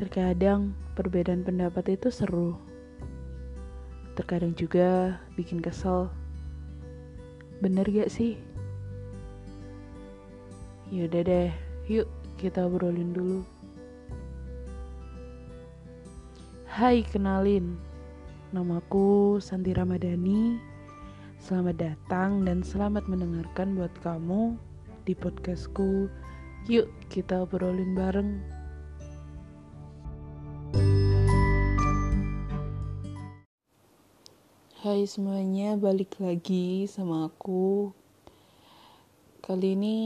Terkadang perbedaan pendapat itu seru. Terkadang juga bikin kesel. Bener gak sih? Yaudah deh, yuk kita obrolin dulu. Hai, kenalin. Namaku Santi Ramadhani. Selamat datang dan selamat mendengarkan buat kamu di podcastku. Yuk kita obrolin bareng. Hai semuanya, balik lagi sama aku. Kali ini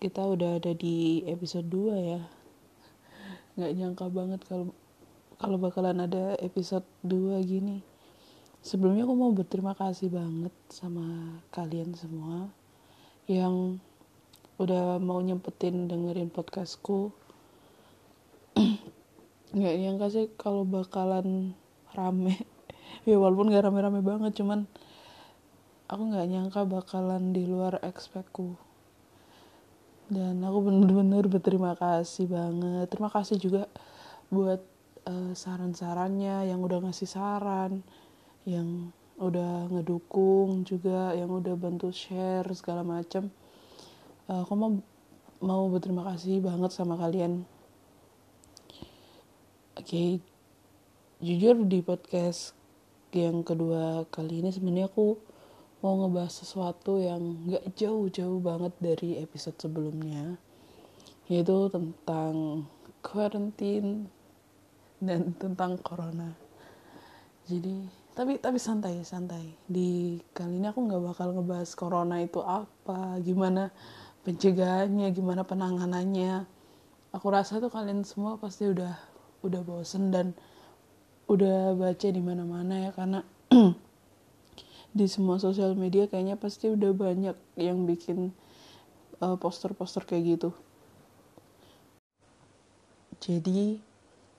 kita udah ada di episode 2 ya. Nggak nyangka banget kalau kalau bakalan ada episode 2 gini. Sebelumnya aku mau berterima kasih banget sama kalian semua yang udah mau nyempetin dengerin podcastku. Nggak nyangka sih kalau bakalan rame ya walaupun gak rame-rame banget cuman aku nggak nyangka bakalan di luar expectku. Dan aku bener-bener berterima kasih banget. Terima kasih juga buat uh, saran-sarannya yang udah ngasih saran yang udah ngedukung juga yang udah bantu share segala macam uh, aku mau mau berterima kasih banget sama kalian. Oke okay. jujur di podcast yang kedua kali ini sebenarnya aku mau ngebahas sesuatu yang gak jauh-jauh banget dari episode sebelumnya yaitu tentang quarantine dan tentang corona. Jadi tapi tapi santai santai. Di kali ini aku nggak bakal ngebahas corona itu apa gimana pencegahannya gimana penanganannya. Aku rasa tuh kalian semua pasti udah udah bosen dan udah baca di mana-mana ya karena di semua sosial media kayaknya pasti udah banyak yang bikin uh, poster-poster kayak gitu. Jadi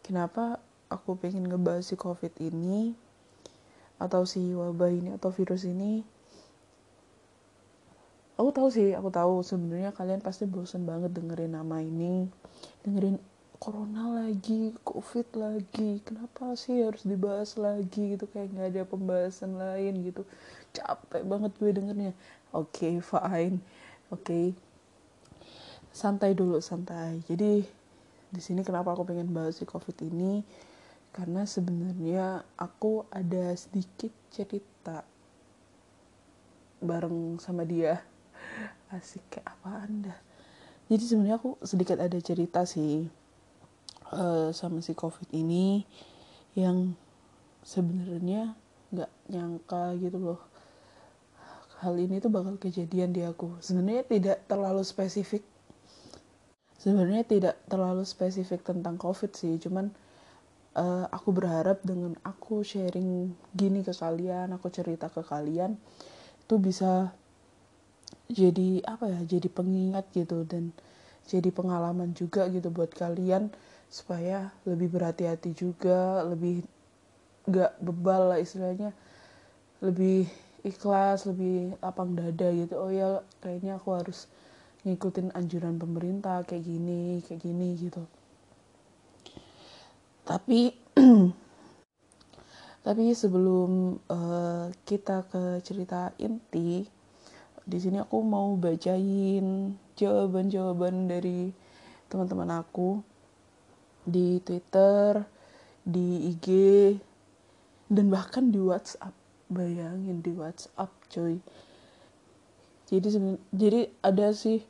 kenapa aku pengen ngebahas si covid ini atau si wabah ini atau virus ini? Aku tahu sih, aku tahu sebenarnya kalian pasti bosan banget dengerin nama ini, dengerin corona lagi covid lagi kenapa sih harus dibahas lagi gitu? Kayak nggak ada pembahasan lain gitu. Capek banget gue dengernya. Oke okay, fine. Oke. Okay. santai dulu santai. Jadi di sini kenapa aku pengen bahas si covid ini? Karena sebenarnya aku ada sedikit cerita bareng sama dia. Asik kayak apa anda jadi sebenarnya aku sedikit ada cerita sih uh, sama si covid ini yang sebenarnya nggak nyangka gitu loh. Hal ini tuh bakal kejadian di aku. Sebenarnya tidak terlalu spesifik. Sebenarnya tidak terlalu spesifik tentang covid sih. Cuman uh, aku berharap dengan aku sharing gini ke kalian aku cerita ke kalian itu bisa jadi apa ya jadi pengingat gitu dan jadi pengalaman juga gitu buat kalian supaya lebih berhati-hati juga lebih gak bebal lah istilahnya. Lebih ikhlas lebih lapang dada gitu. Oh ya kayaknya aku harus ngikutin anjuran pemerintah kayak gini kayak gini gitu. Tapi tapi sebelum uh, kita ke cerita inti di sini aku mau bacain jawaban-jawaban dari teman-teman aku di Twitter, di IG, dan bahkan di WhatsApp. Bayangin di WhatsApp, coy. Jadi jadi ada sih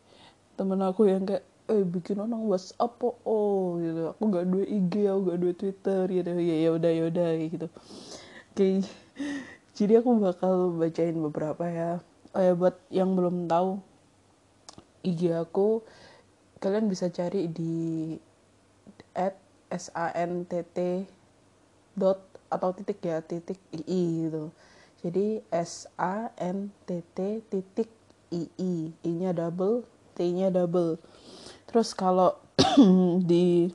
temen aku yang kayak eh bikin orang WhatsApp oh, oh gitu. Aku gak dua IG aku gak dua Twitter gitu. Ya ya udah ya udah gitu. Oke. Jadi aku bakal bacain beberapa ya. Oh ya buat yang belum tahu IG aku kalian bisa cari di at s a n t t dot atau titik ya titik ii gitu. Jadi s a n t t titik ii i. Nya double t nya double. Terus kalau di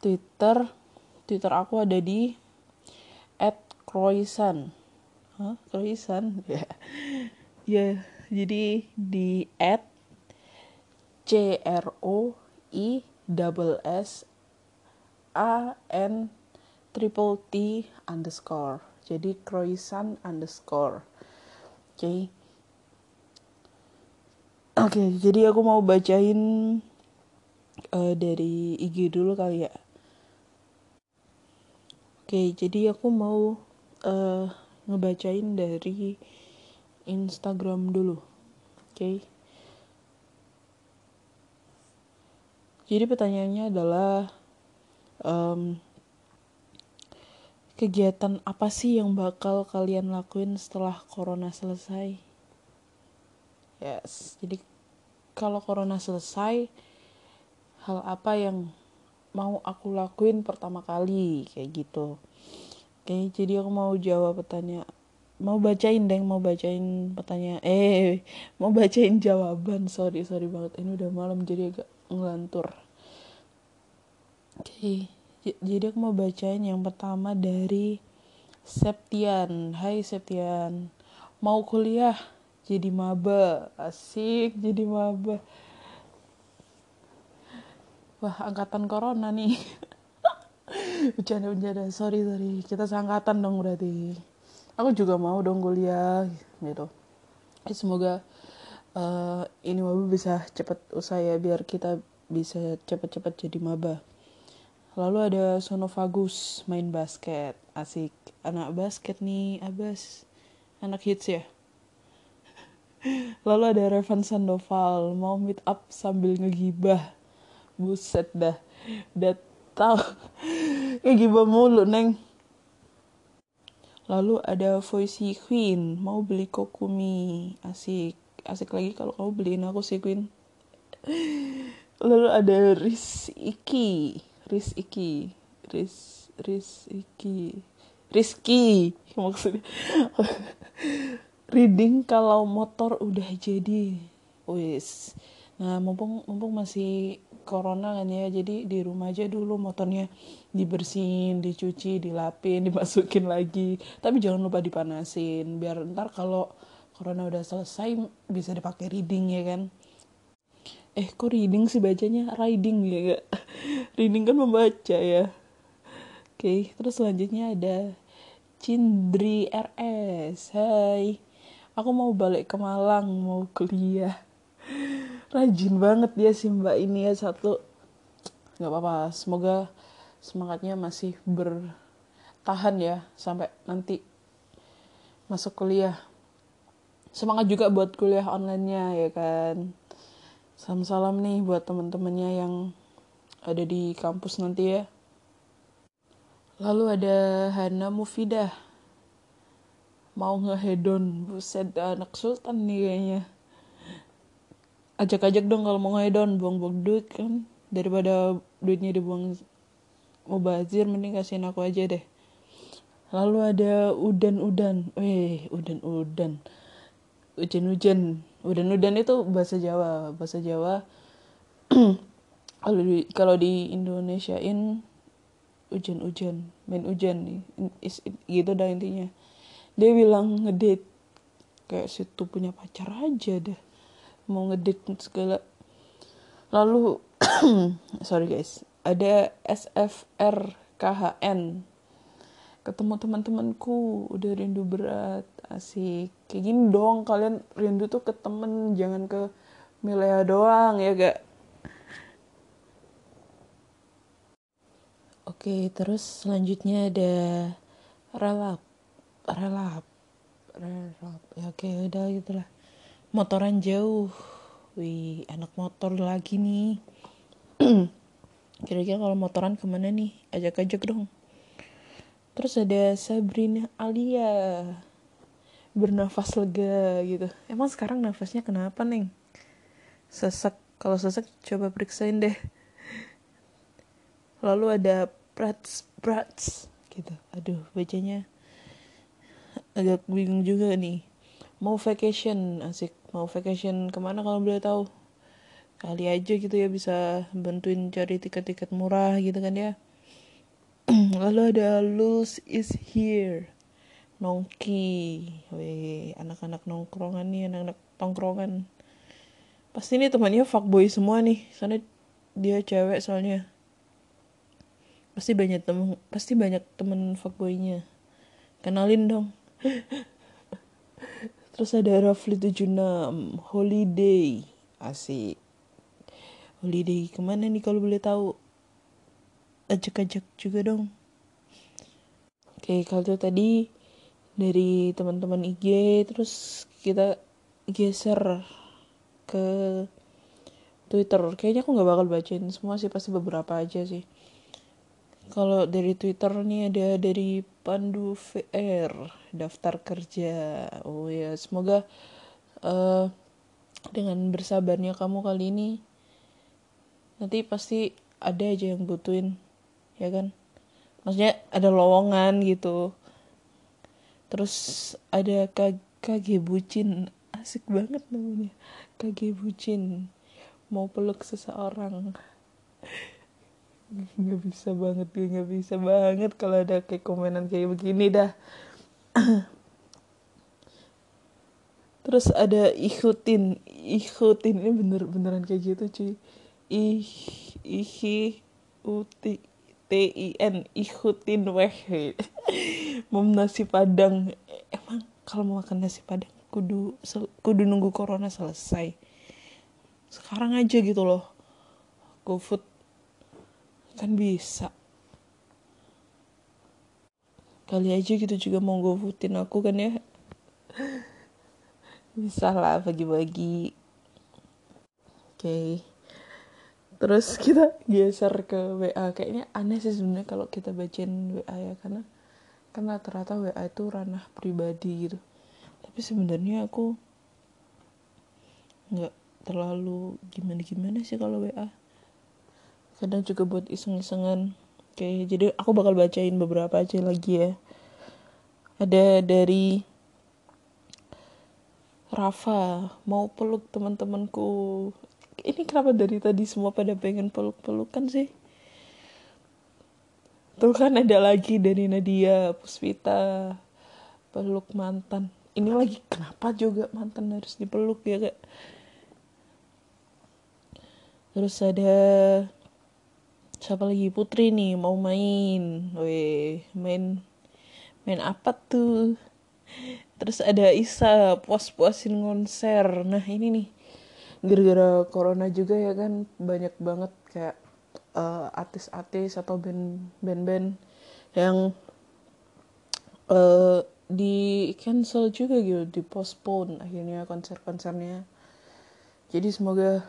twitter twitter aku ada di at croissant huh? croissant ya. Ya jadi di at c r o i double S A N triple T underscore jadi croissant underscore oke okay. oke okay, jadi aku mau bacain uh, dari IG dulu kali ya oke okay, jadi aku mau uh, ngebacain dari Instagram dulu oke okay. Jadi pertanyaannya adalah um, kegiatan apa sih yang bakal kalian lakuin setelah corona selesai? Yes, jadi kalau corona selesai, hal apa yang mau aku lakuin pertama kali kayak gitu. Oke, jadi aku mau jawab pertanyaan mau bacain deh mau bacain pertanyaan eh mau bacain jawaban sorry sorry banget ini udah malam jadi agak ngelantur. Okay jadi aku mau bacain yang pertama dari Septian. Hai Septian. Mau kuliah? Jadi maba. Asik jadi maba. Wah angkatan corona nih. Bercanda-bercanda. Sorry sorry. Kita seangkatan dong berarti. Aku juga mau dong kuliah gitu. Semoga uh, ini maba bisa cepet usai ya biar kita bisa cepet-cepet jadi maba Lalu ada Sonovagus main basket. Asik. Anak basket nih, Abas. Anak hits ya. Lalu ada Revan Sandoval mau meet up sambil ngegibah. Buset dah. Udah tau. ngegibah mulu, Neng. Lalu ada Voice Queen mau beli kokumi. Asik. Asik lagi kalau kamu beliin aku sih Queen. Lalu ada Riz Iki. Riz Iki. Riz Riz Iki. Rizky maksudnya. Reading kalau motor udah jadi. Wis. Nah mumpung mumpung masih corona kan ya jadi di rumah aja dulu motornya dibersihin dicuci dilapin dimasukin lagi. Tapi jangan lupa dipanasin biar ntar kalau corona udah selesai bisa dipakai reading ya kan? Eh kok reading sih bacanya? Riding ya gak reading kan membaca ya. Oke okay, terus selanjutnya ada Cindri RS Hai aku mau balik ke Malang mau kuliah. Rajin banget dia sih mbak ini ya satu. Nggak apa-apa semoga semangatnya masih bertahan ya sampai nanti masuk kuliah semangat juga buat kuliah online-nya ya kan Salam-salam nih buat teman-temannya yang ada di kampus nanti ya. Lalu ada Hana Mufidah. Mau ngehedon. Buset anak sultan nih kayaknya. Ajak-ajak dong kalau mau ngehedon. Buang-buang duit kan. Daripada duitnya dibuang mubazir mending kasihin aku aja deh. Lalu ada udan-udan. Weh, udan-udan. Hujan-hujan. Udan-udan itu bahasa Jawa. Bahasa Jawa kalau di kalau di Indonesiain hujan-hujan main hujan nih. Is, gitu dah intinya. Dia bilang ngedate kayak situ punya pacar aja deh. Mau ngedate segala. Lalu sorry guys ada SFR KHN ketemu teman-temanku udah rindu berat asik. Kayak gini dong kalian rindu tuh ke temen jangan ke Milea doang ya gak? Oke terus selanjutnya ada relap relap relap. Ya oke udah gitulah motoran jauh. Wih anak motor lagi nih. Kira-kira kalau motoran ke mana nih? Ajak-ajak dong terus ada Sabrina Alia. Bernafas lega gitu. Emang sekarang nafasnya kenapa neng? Sesek. Kalau sesek coba periksain deh. Lalu ada Prats Prats gitu. Aduh bacanya agak bingung juga nih. Mau vacation asik. Mau vacation ke mana kalau boleh tahu? Kali aja gitu ya bisa bantuin cari tiket-tiket murah gitu kan ya lalu ada Luz is here. Nongki. Weh anak-anak nongkrongan nih anak-anak tongkrongan. Pasti ini temannya fuckboy semua nih. Soalnya dia cewek soalnya. Pasti banyak temen pasti banyak temen fuckboynya. Kenalin dong. Terus ada Rafli 76 holiday. Asik. Holiday ke mana nih kalau boleh tahu ajak-ajak juga dong. Oke kalau tadi dari teman-teman IG terus kita geser ke Twitter. Kayaknya aku nggak bakal bacain semua sih pasti beberapa aja sih. Kalau dari Twitter nih ada dari Pandu VR daftar kerja. Oh ya semoga uh, dengan bersabarnya kamu kali ini nanti pasti ada aja yang butuhin ya kan? Maksudnya ada lowongan gitu. Terus ada KG bucin. Asik banget namanya. KG bucin. Mau peluk seseorang. Nggak bisa banget gue nggak bisa banget kalau ada kayak komenan kayak begini dah. Terus ada ikutin ikutin ini bener beneran kayak gitu cuy. Ih ihi uti t i n ikutin weh mau nasi padang. Emang kalau mau makan nasi padang kudu kudu nunggu corona selesai. Sekarang aja gitu loh. GoFood kan bisa. Kali aja gitu juga mau GoFoodin aku kan ya. Bisa lah bagi-bagi oke. okay terus kita geser ke WA kayaknya aneh sih sebenarnya kalau kita bacain WA ya karena karena ternyata WA itu ranah pribadi gitu. Tapi sebenarnya aku nggak terlalu gimana gimana sih kalau WA kadang juga buat iseng-isengan. Kayak jadi aku bakal bacain beberapa aja lagi ya. Ada dari Rafa mau peluk teman-temanku ini kenapa dari tadi semua pada pengen peluk-pelukan sih? Tuh kan ada lagi dari Nadia Puspita peluk mantan. Ini lagi kenapa juga mantan harus dipeluk ya kak? Terus ada siapa lagi? Putri nih mau main. Weh main main apa tuh? Terus ada Isa puas-puasin konser. Nah ini nih gara-gara corona juga ya kan banyak banget kayak uh, artis-artis atau band band-band yang uh, di cancel juga gitu di postpone akhirnya konser-konsernya jadi semoga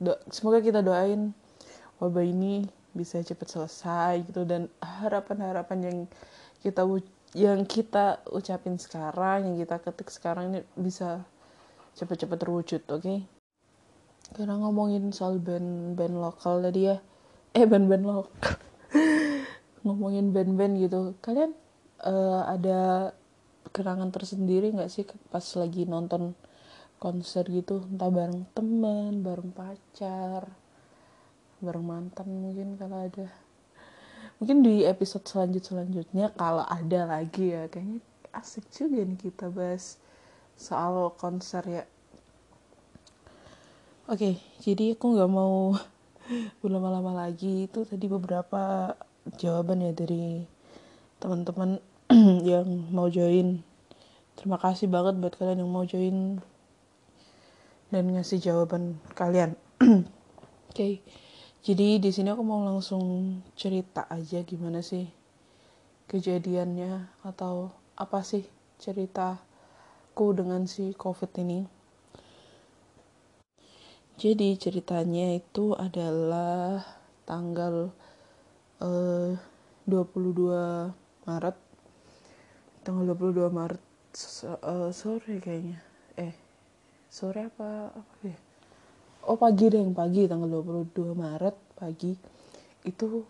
do semoga kita doain wabah ini bisa cepat selesai gitu dan harapan-harapan yang kita yang kita ucapin sekarang yang kita ketik sekarang ini bisa cepat-cepat terwujud oke okay? Karena ngomongin soal band-band lokal tadi ya. Eh band-band lokal. Ngomongin band-band gitu. Kalian uh, ada kenangan tersendiri nggak sih pas lagi nonton konser gitu? Entah bareng temen bareng pacar bareng mantan mungkin kalau ada. Mungkin di episode selanjut selanjutnya kalau ada lagi ya. Kayaknya asik juga nih kita bahas soal konser ya Oke, okay, jadi aku nggak mau berlama-lama lagi. Itu tadi beberapa jawaban ya dari teman-teman yang mau join. Terima kasih banget buat kalian yang mau join dan ngasih jawaban kalian. Oke, okay. jadi di sini aku mau langsung cerita aja gimana sih kejadiannya atau apa sih ceritaku dengan si COVID ini jadi ceritanya itu adalah tanggal eh, 22 Maret. Tanggal 22 Maret uh, sore kayaknya. Eh, sore apa apa ya? Oh, pagi deh, pagi tanggal 22 Maret pagi. Itu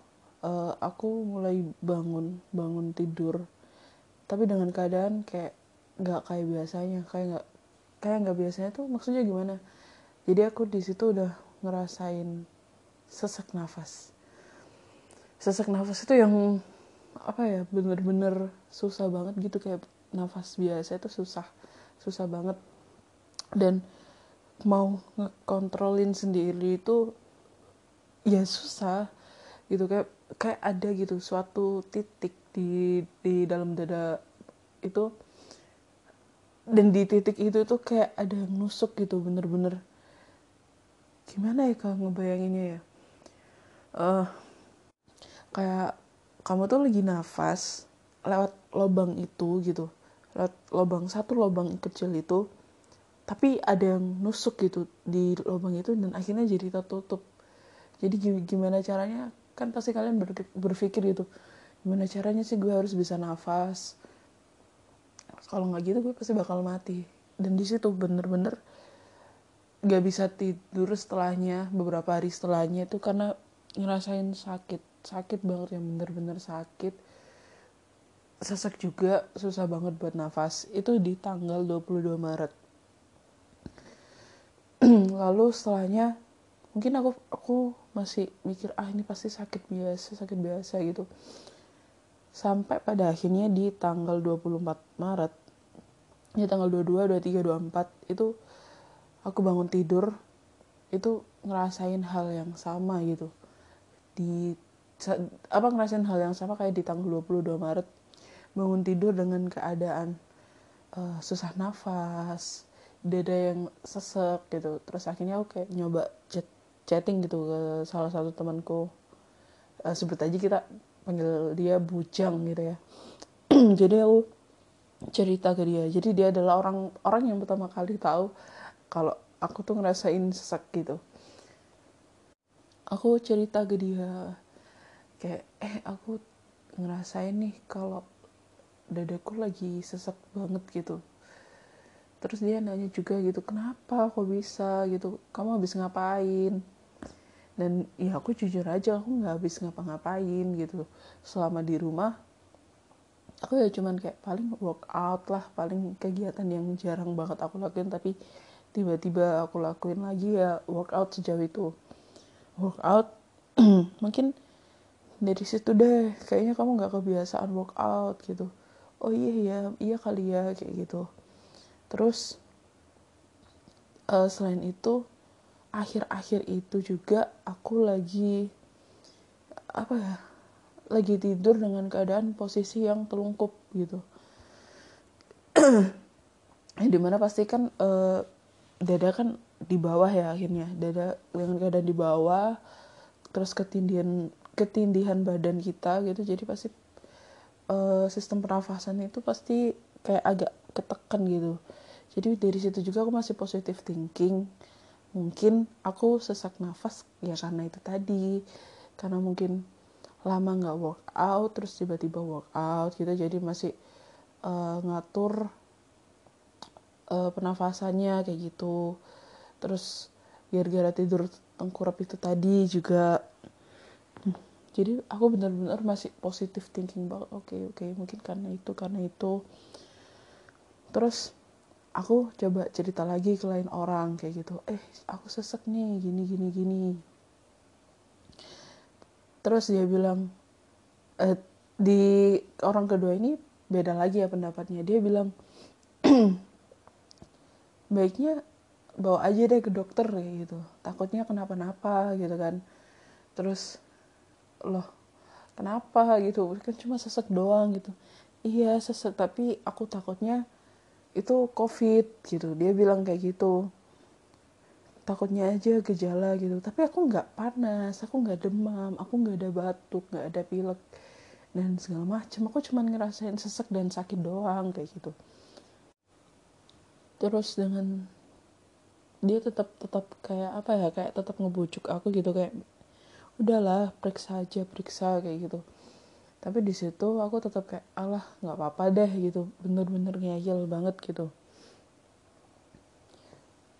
uh, aku mulai bangun, bangun tidur. Tapi dengan keadaan kayak nggak kayak biasanya, kayak nggak kayak nggak biasanya tuh maksudnya gimana? Jadi aku di situ udah ngerasain sesak nafas. Sesak nafas itu yang apa ya bener-bener susah banget gitu. Kayak nafas biasa itu susah susah banget. Dan mau ngekontrolin sendiri itu ya susah gitu. Kayak kayak ada gitu suatu titik di di dalam dada itu. Dan di titik itu tuh kayak ada yang nusuk gitu bener-bener gimana ya kalau ngebayanginnya ya? Uh, kayak kamu tuh lagi nafas lewat lubang itu gitu lewat lubang satu lubang kecil itu tapi ada yang nusuk gitu di lubang itu dan akhirnya jadi tertutup. Jadi gimana caranya? Kan pasti kalian berpikir gitu gimana caranya sih gue harus bisa nafas? Kalau nggak gitu gue pasti bakal mati. Dan di situ bener-bener gak bisa tidur setelahnya beberapa hari setelahnya itu karena ngerasain sakit. Sakit banget yang bener-bener sakit. Sesak juga susah banget buat nafas. Itu di tanggal 22 Maret. Lalu setelahnya mungkin aku aku masih mikir ah ini pasti sakit biasa sakit biasa gitu. Sampai pada akhirnya di tanggal 24 Maret di tanggal 22 23 24 itu aku bangun tidur itu ngerasain hal yang sama gitu. Di apa ngerasain hal yang sama kayak di tanggal 22 Maret. Bangun tidur dengan keadaan uh, susah nafas dada yang sesek gitu. Terus akhirnya aku kayak nyoba chat chatting gitu ke salah satu temanku. Uh, sebut aja kita panggil dia bujang gitu ya. Jadi aku cerita ke dia. Jadi dia adalah orang orang yang pertama kali tahu kalau aku tuh ngerasain sesak gitu. Aku cerita ke dia kayak eh aku ngerasain nih kalau dadaku lagi sesak banget gitu. Terus dia nanya juga gitu kenapa kok bisa gitu? Kamu habis ngapain? Dan ya aku jujur aja aku nggak habis ngapa-ngapain gitu. Selama di rumah aku ya cuman kayak paling workout lah paling kegiatan yang jarang banget aku lakuin tapi tiba-tiba aku lakuin lagi ya workout sejauh itu. Workout mungkin dari situ deh kayaknya kamu nggak kebiasaan workout gitu. Oh iya iya iya kali ya kayak gitu. Terus uh, selain itu akhir-akhir itu juga aku lagi apa ya lagi tidur dengan keadaan posisi yang telungkup gitu. Di mana pasti kan uh, dada kan di bawah ya akhirnya. Dada dengan keadaan di bawah terus ketindihan ketindihan badan kita gitu. Jadi pasti uh, sistem pernafasan itu pasti kayak agak ketekan gitu. Jadi dari situ juga aku masih positive thinking. Mungkin aku sesak nafas ya karena itu tadi. Karena mungkin lama nggak work out terus tiba-tiba work out gitu. Jadi masih uh, ngatur uh, pernafasannya kayak gitu. Terus gara-gara tidur tengkurap itu tadi juga. Jadi aku benar-benar masih positif thinking banget oke okay, oke okay, mungkin karena itu karena itu. Terus aku coba cerita lagi ke lain orang kayak gitu. Eh aku sesek nih gini gini gini. Terus dia bilang eh, di orang kedua ini beda lagi ya pendapatnya. Dia bilang baiknya bawa aja deh ke dokter kayak gitu. Takutnya kenapa-napa gitu kan. Terus loh kenapa? gitu. Kan cuma sesek doang gitu. Iya sesek tapi aku takutnya itu covid gitu. Dia bilang kayak gitu. Takutnya aja gejala gitu. Tapi aku nggak panas aku nggak demam aku nggak ada batuk nggak ada pilek dan segala macam aku cuma ngerasain sesek dan sakit doang kayak gitu terus dengan dia tetap tetap kayak apa ya kayak tetap ngebujuk aku gitu kayak udahlah periksa aja periksa kayak gitu. Tapi di situ aku tetap kayak Allah nggak apa-apa deh gitu. Bener-bener ngeyel banget gitu.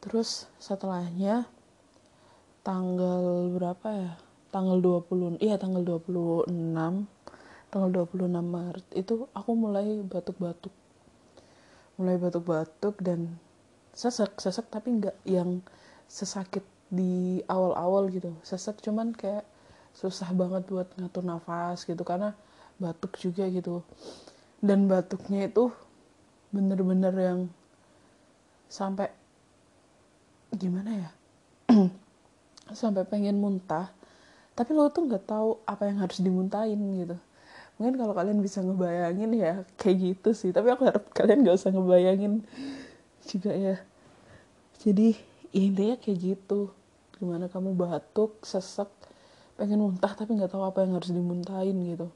Terus setelahnya tanggal berapa ya? Tanggal 20 iya tanggal 26 tanggal 26 Maret itu aku mulai batuk-batuk mulai batuk-batuk dan sesek sesek tapi nggak yang sesakit di awal-awal gitu. Sesek cuman kayak susah banget buat ngatur nafas gitu karena batuk juga gitu. Dan batuknya itu bener-bener yang sampai gimana ya? Sampai pengen muntah tapi lo tuh nggak tahu apa yang harus dimuntahin gitu mungkin kalau kalian bisa ngebayangin ya kayak gitu sih. Tapi aku harap kalian gak usah ngebayangin juga ya. Jadi ya intinya kayak gitu. Gimana kamu batuk sesek pengen muntah tapi nggak tahu apa yang harus dimuntahin gitu.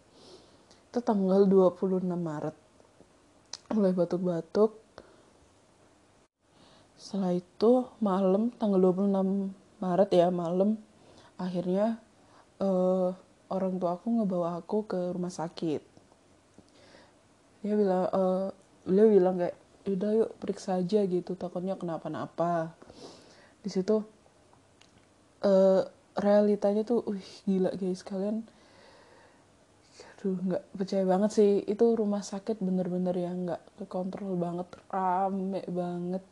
Itu tanggal 26 Maret. Mulai batuk-batuk. Setelah itu malam tanggal 26 Maret ya malam. Akhirnya uh, orang tua aku ngebawa aku ke rumah sakit. Dia bilang uh, beliau bilang kayak udah yuk periksa aja gitu. Takutnya kenapa-napa. Di situ uh, realitanya tuh wih gila guys kalian aduh nggak percaya banget sih. Itu rumah sakit bener-bener yang nggak kekontrol banget rame banget.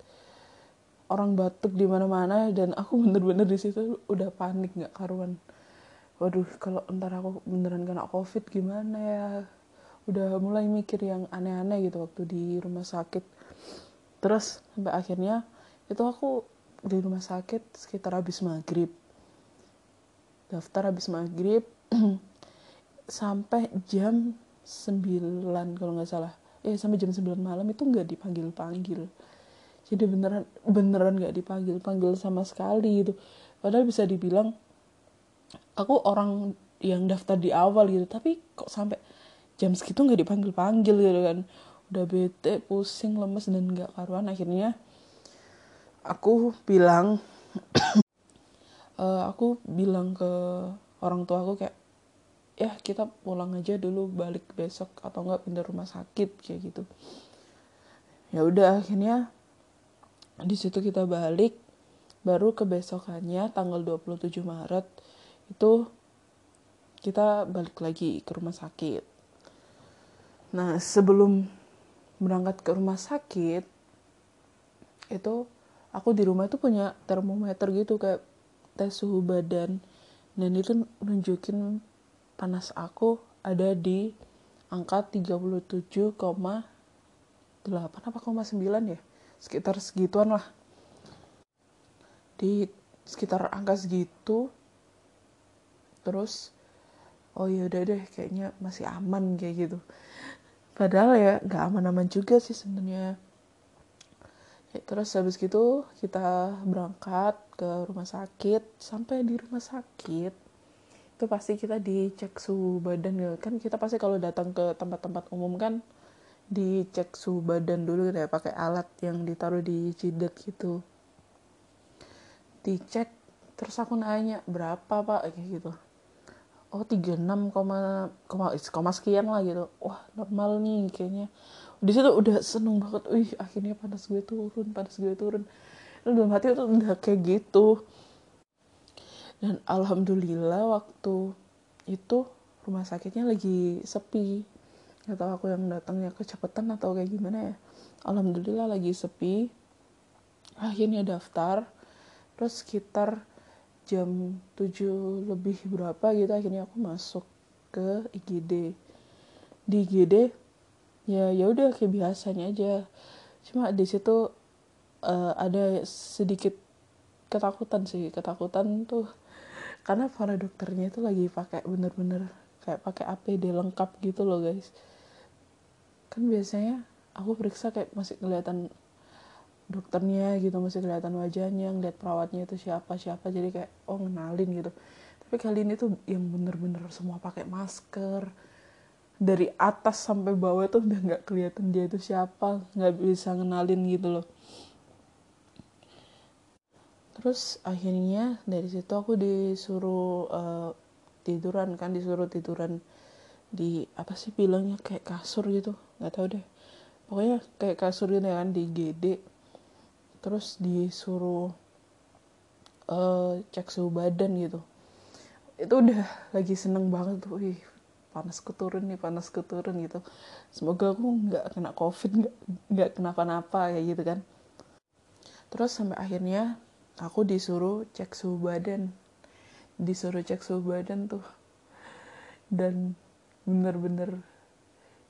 Orang batuk di mana-mana dan aku bener-bener di situ udah panik nggak karuan waduh kalau ntar aku beneran kena covid gimana ya? Udah mulai mikir yang aneh-aneh gitu waktu di rumah sakit. Terus sampai akhirnya itu aku di rumah sakit sekitar habis maghrib. Daftar habis maghrib sampai jam 9 kalau nggak salah. Eh sampai jam 9 malam itu nggak dipanggil panggil jadi beneran beneran nggak dipanggil panggil sama sekali gitu. Padahal bisa dibilang aku orang yang daftar di awal gitu tapi kok sampai jam segitu nggak dipanggil panggil gitu kan. Udah bete pusing lemes dan nggak karuan. Akhirnya aku bilang uh, aku bilang ke orang tua aku kayak ya kita pulang aja dulu balik besok atau enggak pindah rumah sakit kayak gitu. Ya udah akhirnya di situ kita balik baru kebesokannya tanggal 27 Maret itu kita balik lagi ke rumah sakit. Nah sebelum berangkat ke rumah sakit itu aku di rumah itu punya termometer gitu kayak tes suhu badan. Dan itu nunjukin panas aku ada di angka 37,8 apa 9 ya? Sekitar segituan lah. Di sekitar angka segitu terus oh ya udah deh kayaknya masih aman kayak gitu. Padahal ya nggak aman-aman juga sih sebenarnya. Ya, terus habis gitu kita berangkat ke rumah sakit. Sampai di rumah sakit itu pasti kita dicek suhu badan ya kan kita pasti kalau datang ke tempat-tempat umum kan dicek suhu badan dulu gitu ya pakai alat yang ditaruh di jidat gitu. Dicek terus aku nanya berapa pak? Kayak gitu oh 36 koma, koma, koma sekian lah gitu. Wah normal nih kayaknya. Di situ udah seneng banget. Wih akhirnya panas gue turun panas gue turun. Dan dalam hati itu udah kayak gitu. Dan alhamdulillah waktu itu rumah sakitnya lagi sepi. Nggak tahu aku yang datangnya kecepatan atau kayak gimana ya. Alhamdulillah lagi sepi. Akhirnya daftar. Terus sekitar jam 7 lebih berapa gitu akhirnya aku masuk ke IGD di IGD ya ya udah kayak biasanya aja. Cuma di situ uh, ada sedikit ketakutan sih. Ketakutan tuh karena para dokternya itu lagi pakai bener-bener kayak pakai APD lengkap gitu loh guys. Kan biasanya aku periksa kayak masih kelihatan dokternya gitu masih kelihatan wajahnya ngeliat perawatnya itu siapa siapa jadi kayak oh ngenalin gitu. Tapi kali ini tuh yang bener-bener semua pakai masker dari atas sampai bawah tuh udah nggak kelihatan dia itu siapa nggak bisa ngenalin gitu loh. Terus akhirnya dari situ aku disuruh uh, tiduran kan disuruh tiduran di apa sih bilangnya kayak kasur gitu nggak tahu deh. Pokoknya kayak kasur gitu kan di GD terus disuruh uh, cek suhu badan gitu. Itu udah lagi seneng banget tuh wih panas keturun nih panas keturun gitu. Semoga aku nggak kena covid nggak nggak kenapa-napa kayak gitu kan. Terus sampai akhirnya aku disuruh cek suhu badan. Disuruh cek suhu badan tuh. Dan bener-bener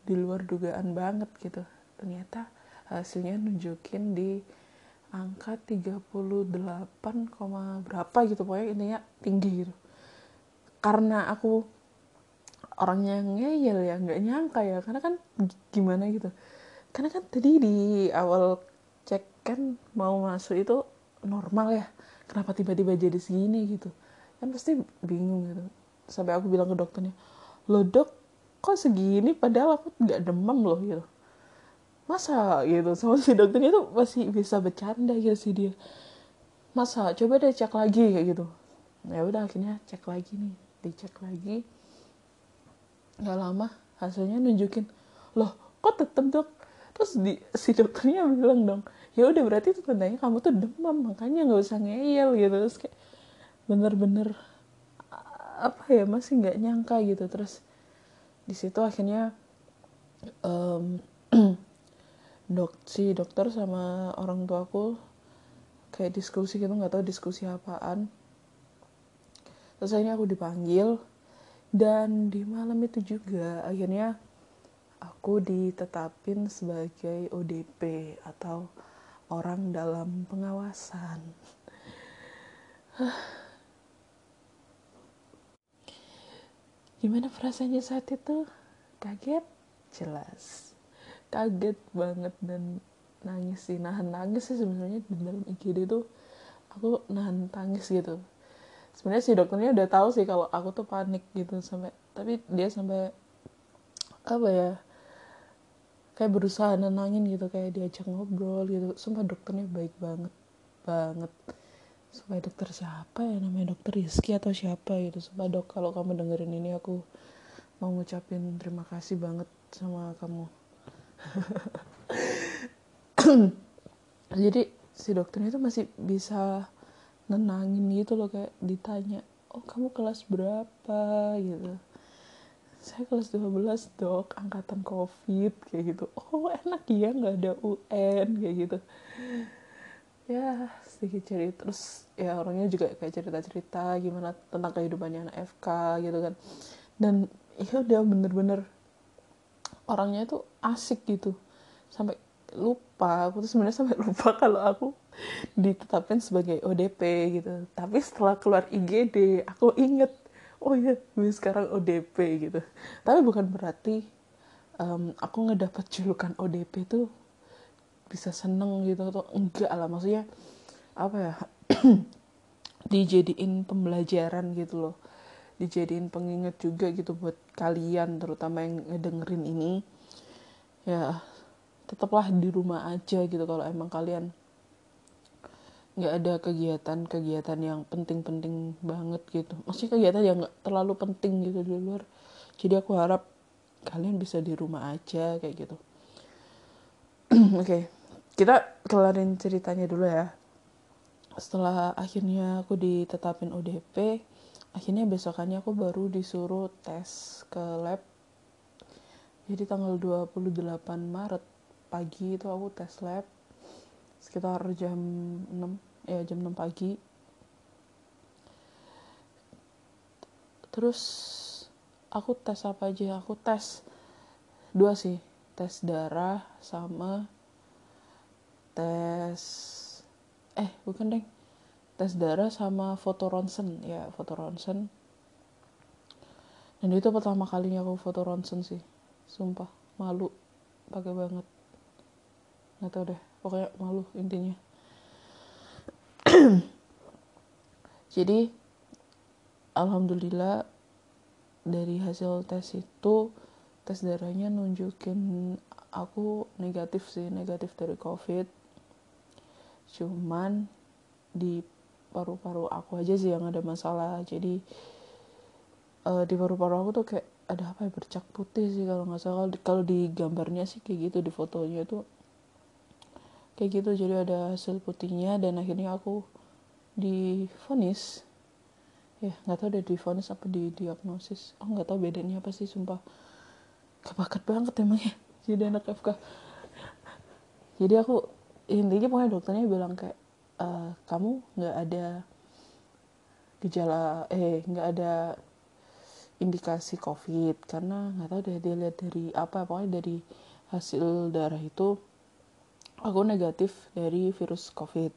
di luar dugaan banget gitu. Ternyata hasilnya nunjukin di angka 38, berapa gitu pokoknya intinya tinggi gitu. Karena aku orangnya ngeyel ya nggak nyangka ya. Karena kan gimana gitu? Karena kan tadi di awal cek kan mau masuk itu normal ya. Kenapa tiba-tiba jadi segini gitu? Kan pasti bingung gitu. Sampai aku bilang ke dokternya lo dok kok segini? Padahal aku nggak demam loh gitu masa gitu sama si dokternya tuh masih bisa bercanda gitu sih dia. Masa coba deh cek lagi kayak gitu. Ya udah akhirnya cek lagi nih dicek lagi. Nggak lama hasilnya nunjukin loh kok tetep dok? Terus di, si dokternya bilang dong ya udah berarti itu tandanya kamu tuh demam makanya nggak usah ngeyel gitu. Terus kayak bener-bener apa ya masih nggak nyangka gitu. Terus di situ akhirnya um, dok si dokter sama orang tuaku kayak diskusi gitu nggak tahu diskusi apaan terus akhirnya aku dipanggil dan di malam itu juga akhirnya aku ditetapin sebagai ODP atau orang dalam pengawasan. Gimana perasaannya saat itu? Kaget? Jelas. Kaget banget dan nangis sih. Nahan nangis sih sebenarnya di dalam IGD itu aku nahan tangis gitu. Sebenarnya si dokternya udah tahu sih kalau aku tuh panik gitu sampai tapi dia sampai apa ya kayak berusaha nenangin gitu kayak diajak ngobrol gitu. Sumpah dokternya baik banget banget. Supaya dokter siapa ya namanya? Dokter Rizky atau siapa gitu. Sumpah dok kalau kamu dengerin ini aku mau ngucapin terima kasih banget sama kamu jadi si dokternya itu masih bisa nenangin gitu loh kayak ditanya oh kamu kelas berapa? gitu. Saya kelas 12 dok angkatan covid kayak gitu. Oh enak ya nggak ada UN kayak gitu. Ya sedikit cerita terus ya orangnya juga kayak cerita cerita gimana tentang kehidupannya anak FK gitu kan. Dan ya udah bener-bener orangnya itu asik gitu. Sampai lupa aku tuh sebenarnya sampai lupa kalau aku ditetapkan sebagai ODP gitu. Tapi setelah keluar IGD aku inget oh iya gue sekarang ODP gitu. Tapi bukan berarti um, aku ngedapat julukan ODP tuh bisa seneng gitu atau enggak lah. Maksudnya apa ya dijadiin pembelajaran gitu loh dijadiin pengingat juga gitu buat kalian terutama yang ngedengerin ini. Ya tetaplah di rumah aja gitu kalau emang kalian nggak ada kegiatan-kegiatan yang penting-penting banget gitu. Maksudnya kegiatan yang nggak terlalu penting gitu di luar. Jadi aku harap kalian bisa di rumah aja kayak gitu. Oke okay. kita kelarin ceritanya dulu ya. Setelah akhirnya aku ditetapin ODP akhirnya besokannya aku baru disuruh tes ke lab. Jadi tanggal 28 Maret pagi itu aku tes lab sekitar jam 6 ya jam 6 pagi. Terus aku tes apa aja? Aku tes dua sih tes darah sama tes eh bukan deh tes darah sama foto ronsen. Ya foto ronsen. Dan itu pertama kalinya aku foto ronsen sih. Sumpah malu. Pakai banget. Nggak tau deh. Pokoknya malu intinya. Jadi alhamdulillah dari hasil tes itu tes darahnya nunjukin aku negatif sih. Negatif dari covid. Cuman di paru-paru aku aja sih yang ada masalah. Jadi uh, di paru-paru aku tuh kayak ada apa ya bercak putih sih kalau nggak salah. Kalau di gambarnya sih kayak gitu di fotonya tuh kayak gitu. Jadi ada hasil putihnya dan akhirnya aku difonis. Ya nggak tahu deh difonis apa di diagnosis oh nggak tahu bedanya apa sih sumpah. Kebakat banget emangnya jadi anak FK jadi aku intinya pokoknya dokternya bilang kayak e, kamu nggak ada gejala eh nggak ada indikasi covid karena nggak tahu deh dia lihat dari apa pokoknya dari hasil darah itu aku negatif dari virus covid.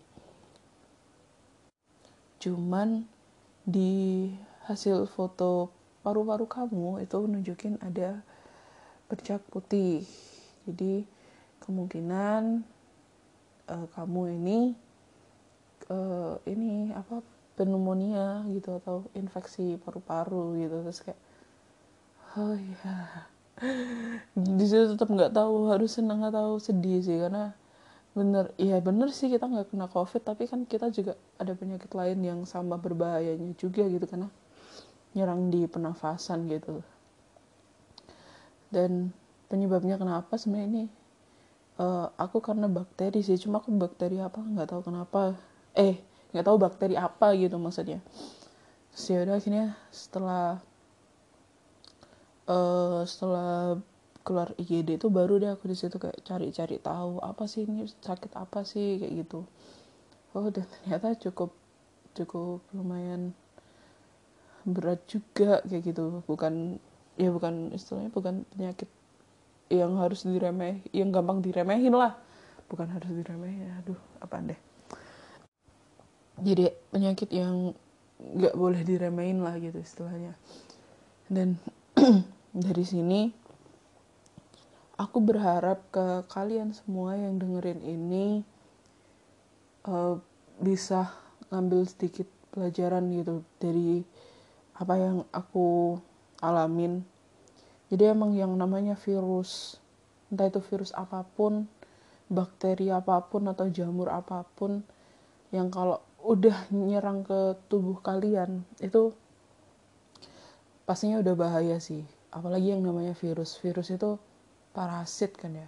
Cuman di hasil foto paru-paru kamu itu nunjukin ada bercak putih. Jadi kemungkinan uh, kamu ini uh, ini apa pneumonia gitu atau infeksi paru-paru gitu. Terus kayak oh ya di situ tetap nggak tahu harus senang atau sedih sih. Karena bener iya bener sih kita nggak kena covid tapi kan kita juga ada penyakit lain yang sama berbahayanya juga gitu karena nyerang di pernafasan gitu. Dan penyebabnya kenapa sebenarnya ini uh, aku karena bakteri sih cuma aku bakteri apa nggak tahu kenapa eh nggak tahu bakteri apa gitu maksudnya. Sih ya udah akhirnya setelah uh, setelah keluar IGD itu baru deh aku di situ kayak cari-cari tahu apa sih ini sakit apa sih kayak gitu. Oh dan ternyata cukup cukup lumayan berat juga kayak gitu. Bukan ya bukan istilahnya bukan penyakit yang harus diremeh yang gampang diremehin lah. Bukan harus diremehin aduh apa deh jadi penyakit yang nggak boleh diremehin lah gitu istilahnya. Dan dari sini aku berharap ke kalian semua yang dengerin ini uh, bisa ngambil sedikit pelajaran gitu dari apa yang aku alamin. Jadi emang yang namanya virus entah itu virus apa pun bakteri apa pun atau jamur apa pun yang kalau udah nyerang ke tubuh kalian itu pastinya udah bahaya sih. Apalagi yang namanya virus. Virus itu parasit kan ya.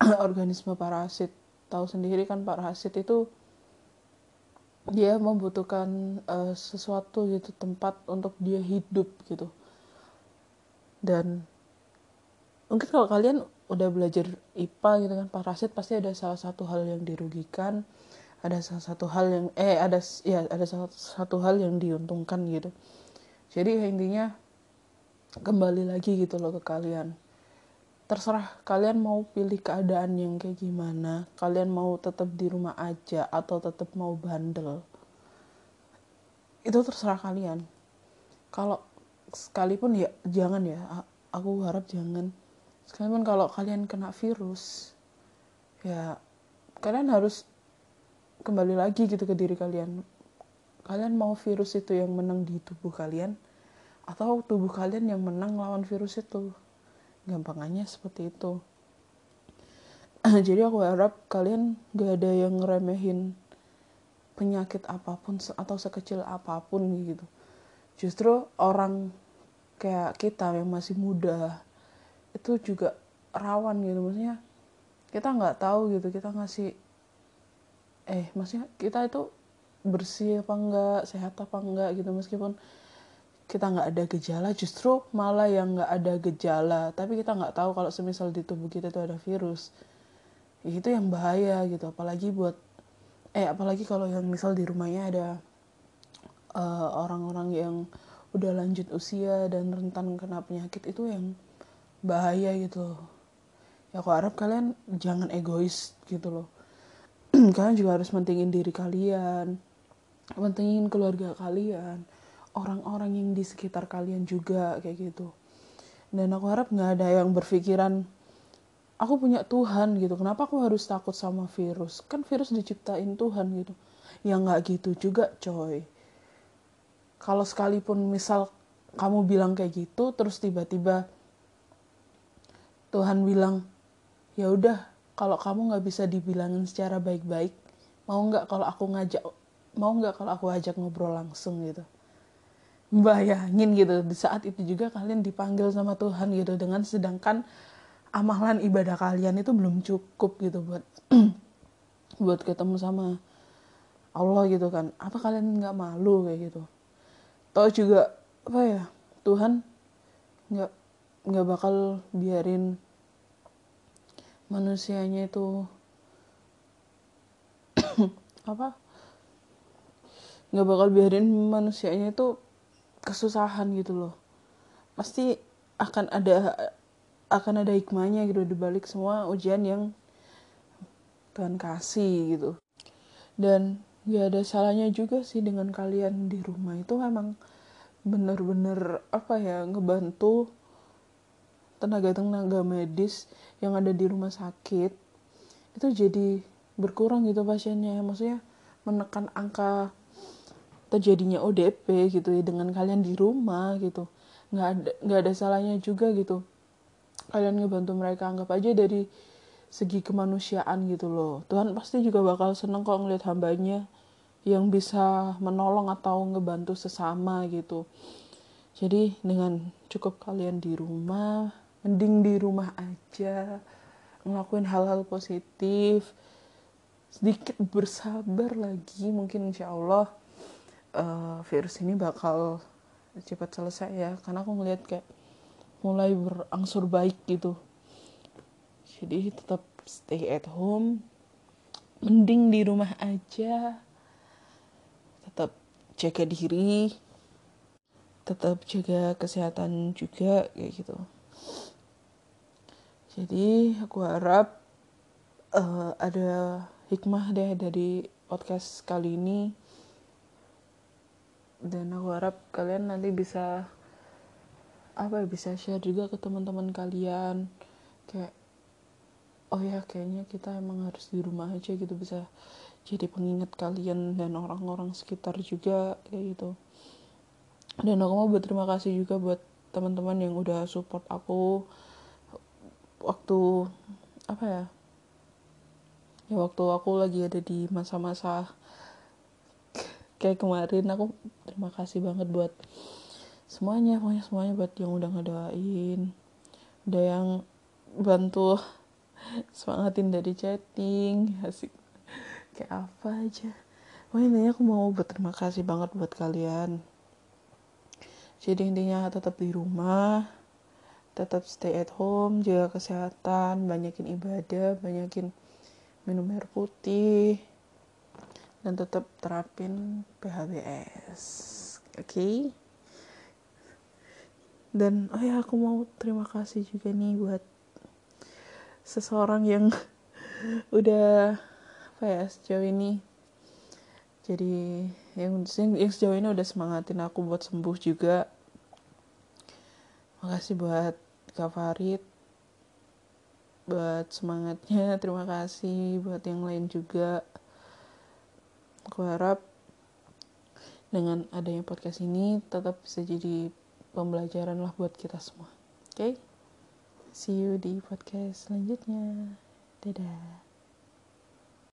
Organisme parasit. Tahu sendiri kan parasit itu dia membutuhkan uh, sesuatu gitu tempat untuk dia hidup gitu. Dan mungkin kalau kalian udah belajar IPA gitu kan parasit pasti ada salah satu hal yang dirugikan ada salah satu hal yang eh ada ya ada salah satu hal yang diuntungkan gitu. Jadi intinya kembali lagi gitu loh ke kalian. Terserah kalian mau pilih keadaan yang kayak gimana kalian mau tetap di rumah aja atau tetap mau bandel. Itu terserah kalian. Kalau sekalipun ya jangan ya aku harap jangan. Sekalipun kalau kalian kena virus ya kalian harus kembali lagi gitu ke diri kalian. Kalian mau virus itu yang menang di tubuh kalian atau tubuh kalian yang menang lawan virus itu? Gampangannya seperti itu. Jadi aku harap kalian gak ada yang ngeremehin penyakit apa pun atau sekecil apa pun gitu. Justru orang kayak kita yang masih muda itu juga rawan gitu. Maksudnya kita nggak tahu gitu kita ngasih eh maksudnya kita itu bersih apa enggak sehat apa enggak gitu. Meskipun kita nggak ada gejala justru malah yang nggak ada gejala. Tapi kita nggak tahu kalau semisal di tubuh kita itu ada virus. Itu yang bahaya gitu. Apalagi buat eh apalagi kalau yang misal di rumahnya ada eh, orang-orang uh, yang udah lanjut usia dan rentan kena penyakit itu yang bahaya gitu. Ya aku harap kalian jangan egois gitu loh kalian juga harus mentingin diri kalian. Mentingin keluarga kalian. Orang-orang yang di sekitar kalian juga kayak gitu. Dan aku harap nggak ada yang berpikiran aku punya Tuhan gitu. Kenapa aku harus takut sama virus? Kan virus diciptain Tuhan gitu. Ya nggak gitu juga coy. Kalau sekalipun misal kamu bilang kayak gitu terus tiba-tiba Tuhan bilang ya udah kalau kamu nggak bisa dibilangin secara baik-baik mau nggak kalau aku ngajak mau nggak kalau aku ajak ngobrol langsung gitu? Bayangin gitu di saat itu juga kalian dipanggil sama Tuhan gitu dengan sedangkan amalan ibadah kalian itu belum cukup gitu buat buat ketemu sama Allah gitu kan. Apa kalian nggak malu kayak gitu? Tau juga apa ya Tuhan nggak nggak bakal biarin manusianya itu apa? Nggak bakal biarin manusianya itu kesusahan gitu loh. Pasti akan ada akan ada hikmahnya gitu di balik semua ujian yang Tuhan kasih gitu. Dan gak ada salahnya juga sih dengan kalian di rumah itu memang bener-bener apa ya ngebantu tenaga-tenaga medis yang ada di rumah sakit itu jadi berkurang gitu pasiennya. Maksudnya menekan angka terjadinya ODP gitu ya dengan kalian di rumah gitu. Nggak ada nggak ada salahnya juga gitu. Kalian ngebantu mereka anggap aja dari segi kemanusiaan gitu loh. Tuhan pasti juga bakal seneng kok ngeliat hambanya yang bisa menolong atau ngebantu sesama gitu. Jadi dengan cukup kalian di rumah mending di rumah aja ngelakuin hal-hal positif. Sedikit bersabar lagi mungkin insya Allah uh, virus ini bakal cepat selesai ya. Karena aku ngeliat kayak mulai berangsur baik gitu. Jadi tetap stay at home. Mending di rumah aja. Tetap jaga diri. Tetap jaga kesehatan juga kayak gitu jadi aku harap uh, ada hikmah deh dari podcast kali ini. Dan aku harap kalian nanti bisa apa ya bisa share juga ke teman-teman kalian. Kayak oh ya kayaknya kita emang harus di rumah aja gitu bisa jadi pengingat kalian dan orang-orang sekitar juga kayak gitu. Dan aku mau berterima kasih juga buat teman-teman yang udah support aku waktu apa ya ya waktu aku lagi ada di masa-masa kayak kemarin aku terima kasih banget buat semuanya pokoknya semuanya buat yang udah ngedoain udah yang bantu semangatin dari chatting asik kayak apa aja. Pokoknya intinya aku mau berterima kasih banget buat kalian. Jadi intinya tetap di rumah tetap stay at home jaga kesehatan banyakin ibadah banyakin minum air putih dan tetap terapin PHBS oke okay? dan oh ya aku mau terima kasih juga nih buat seseorang yang udah apa ya sejauh ini jadi yang, yang sejauh ini udah semangatin aku buat sembuh juga makasih buat Kak Farid buat semangatnya terima kasih. Buat yang lain juga aku harap dengan adanya podcast ini tetap bisa jadi pembelajaran lah buat kita semua. Oke? Okay? see you di podcast selanjutnya. Dadah